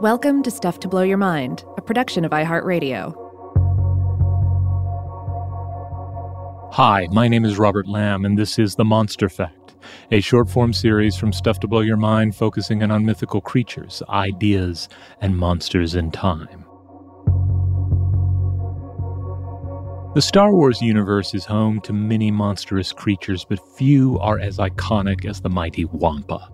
Welcome to Stuff to Blow Your Mind, a production of iHeartRadio. Hi, my name is Robert Lamb, and this is The Monstrefact, a short form series from Stuff to Blow Your Mind focusing on mythical creatures, ideas, and monsters in time. The Star Wars universe is home to many monstrous creatures, but few are as iconic as the mighty Wampa.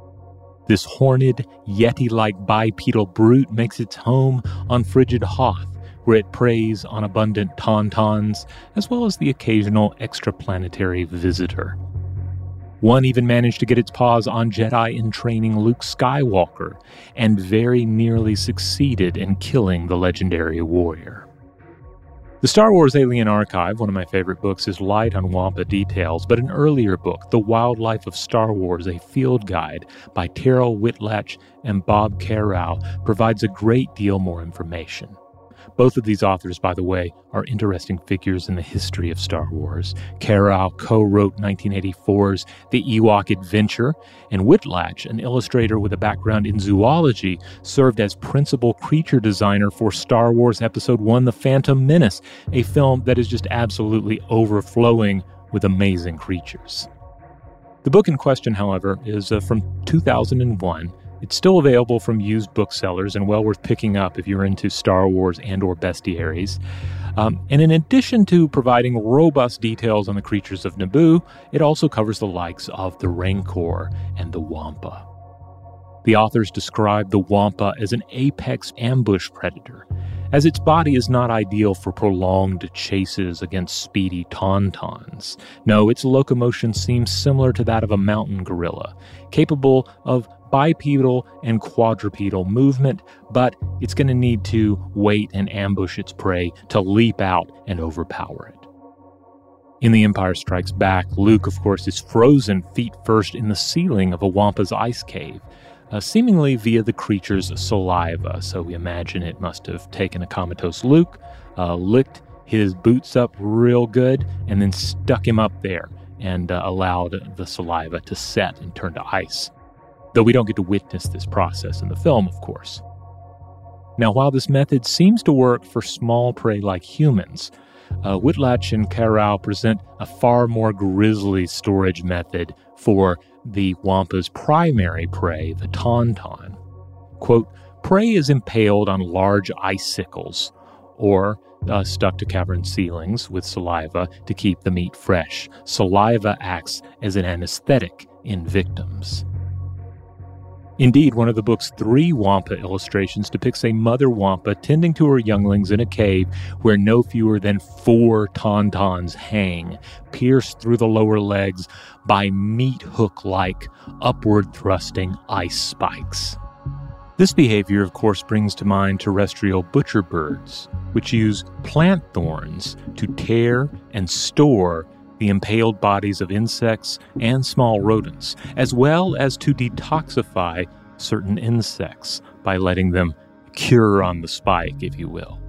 This horned, yeti like bipedal brute makes its home on frigid Hoth, where it preys on abundant tauntauns, as well as the occasional extraplanetary visitor. One even managed to get its paws on Jedi in training Luke Skywalker, and very nearly succeeded in killing the legendary warrior. The Star Wars Alien Archive, one of my favorite books, is light on Wampa details, but an earlier book, The Wildlife of Star Wars, a field guide by Terryl Whitlatch and Bob Carrau, provides a great deal more information. Both of these authors, by the way, are interesting figures in the history of Star Wars. Carrau co wrote 1984's The Ewok Adventure, and Whitlatch, an illustrator with a background in zoology, served as principal creature designer for Star Wars Episode 1 The Phantom Menace, a film that is just absolutely overflowing with amazing creatures. The book in question, however, is uh, from 2001 it's still available from used booksellers and well worth picking up if you're into Star Wars and or bestiaries. Um, and in addition to providing robust details on the creatures of Naboo, it also covers the likes of the Rancor and the Wampa. The authors describe the Wampa as an apex ambush predator, as its body is not ideal for prolonged chases against speedy tauntauns. No, its locomotion seems similar to that of a mountain gorilla, capable of bipedal and quadrupedal movement, but it's going to need to wait and ambush its prey to leap out and overpower it. In The Empire Strikes Back, Luke, of course, is frozen feet first in the ceiling of a Wampa's ice cave, uh, seemingly via the creature's saliva. So we imagine it must have taken a comatose Luke, uh, licked his boots up real good, and then stuck him up there and uh, allowed the saliva to set and turn to ice though we don't get to witness this process in the film, of course. Now, while this method seems to work for small prey like humans, uh, Whitlatch and Carrau present a far more grisly storage method for the Wampa's primary prey, the tauntaun. Quote, prey is impaled on large icicles or uh, stuck to cavern ceilings with saliva to keep the meat fresh. Saliva acts as an anesthetic in victims. Indeed, one of the book's three Wampa illustrations depicts a mother Wampa tending to her younglings in a cave where no fewer than four tauntauns hang, pierced through the lower legs by meat hook like, upward thrusting ice spikes. This behavior, of course, brings to mind terrestrial butcher birds, which use plant thorns to tear and store the impaled bodies of insects and small rodents, as well as to detoxify certain insects by letting them cure on the spike, if you will.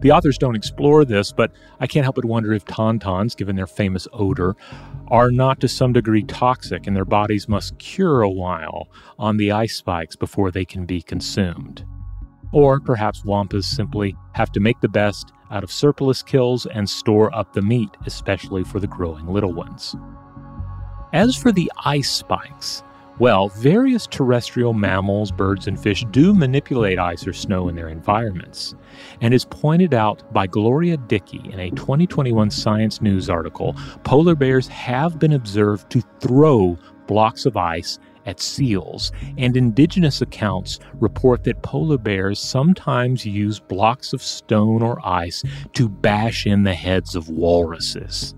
The authors don't explore this, but I can't help but wonder if tauntauns, given their famous odor, are not to some degree toxic and their bodies must cure a while on the ice spikes before they can be consumed. Or perhaps wampas simply have to make the best out of surplus kills and store up the meat, especially for the growing little ones. As for the ice spikes, well, various terrestrial mammals, birds, and fish do manipulate ice or snow in their environments. And as pointed out by Gloria Dickie in a 2021 Science News article, polar bears have been observed to throw blocks of ice at seals, and indigenous accounts report that polar bears sometimes use blocks of stone or ice to bash in the heads of walruses.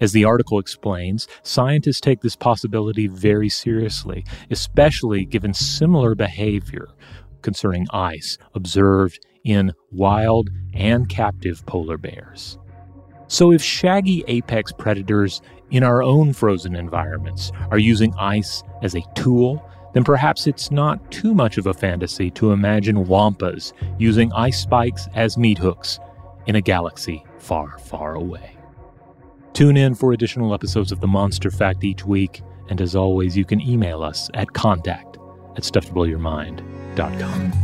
As the article explains, scientists take this possibility very seriously, especially given similar behavior concerning ice observed in wild and captive polar bears. So, if shaggy apex predators in our own frozen environments are using ice as a tool, then perhaps it's not too much of a fantasy to imagine wampas using ice spikes as meat hooks in a galaxy far, far away. Tune in for additional episodes of The Monstrefact each week, and as always, you can email us at contact at stufftoblowyourmind.com.